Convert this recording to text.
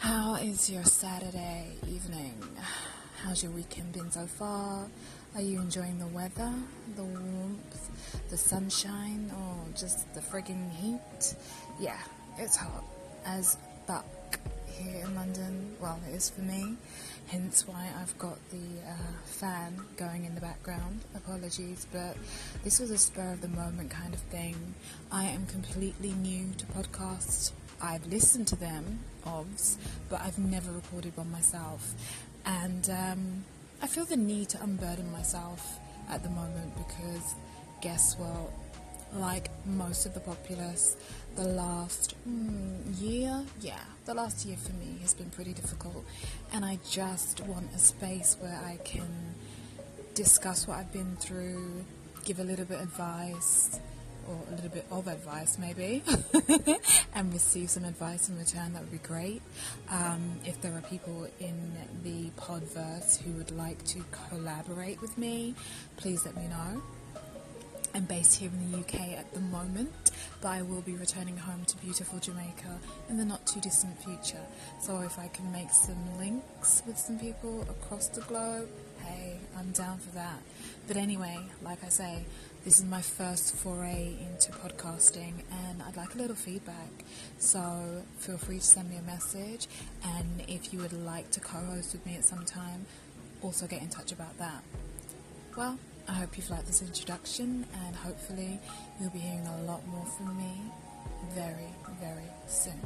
How is your Saturday evening? How's your weekend been so far? Are you enjoying the weather, the warmth, the sunshine, or just the frigging heat? Yeah, it's hot as fuck here in London. Well, it is for me, hence why I've got the uh, fan going in the background. Apologies, but this was a spur of the moment kind of thing. I am completely new to podcasts. I've listened to them, obs, but I've never recorded one myself. And um, I feel the need to unburden myself at the moment because, guess what? Like most of the populace, the last mm, year, yeah, the last year for me has been pretty difficult. And I just want a space where I can discuss what I've been through, give a little bit of advice, or a little bit of advice maybe and receive some advice in return that would be great um, if there are people in the podverse who would like to collaborate with me please let me know I'm based here in the UK at the moment, but I will be returning home to beautiful Jamaica in the not too distant future. So if I can make some links with some people across the globe, hey, I'm down for that. But anyway, like I say, this is my first foray into podcasting and I'd like a little feedback. So feel free to send me a message and if you would like to co-host with me at some time, also get in touch about that. Well, I hope you've liked this introduction and hopefully you'll be hearing a lot more from me very, very soon.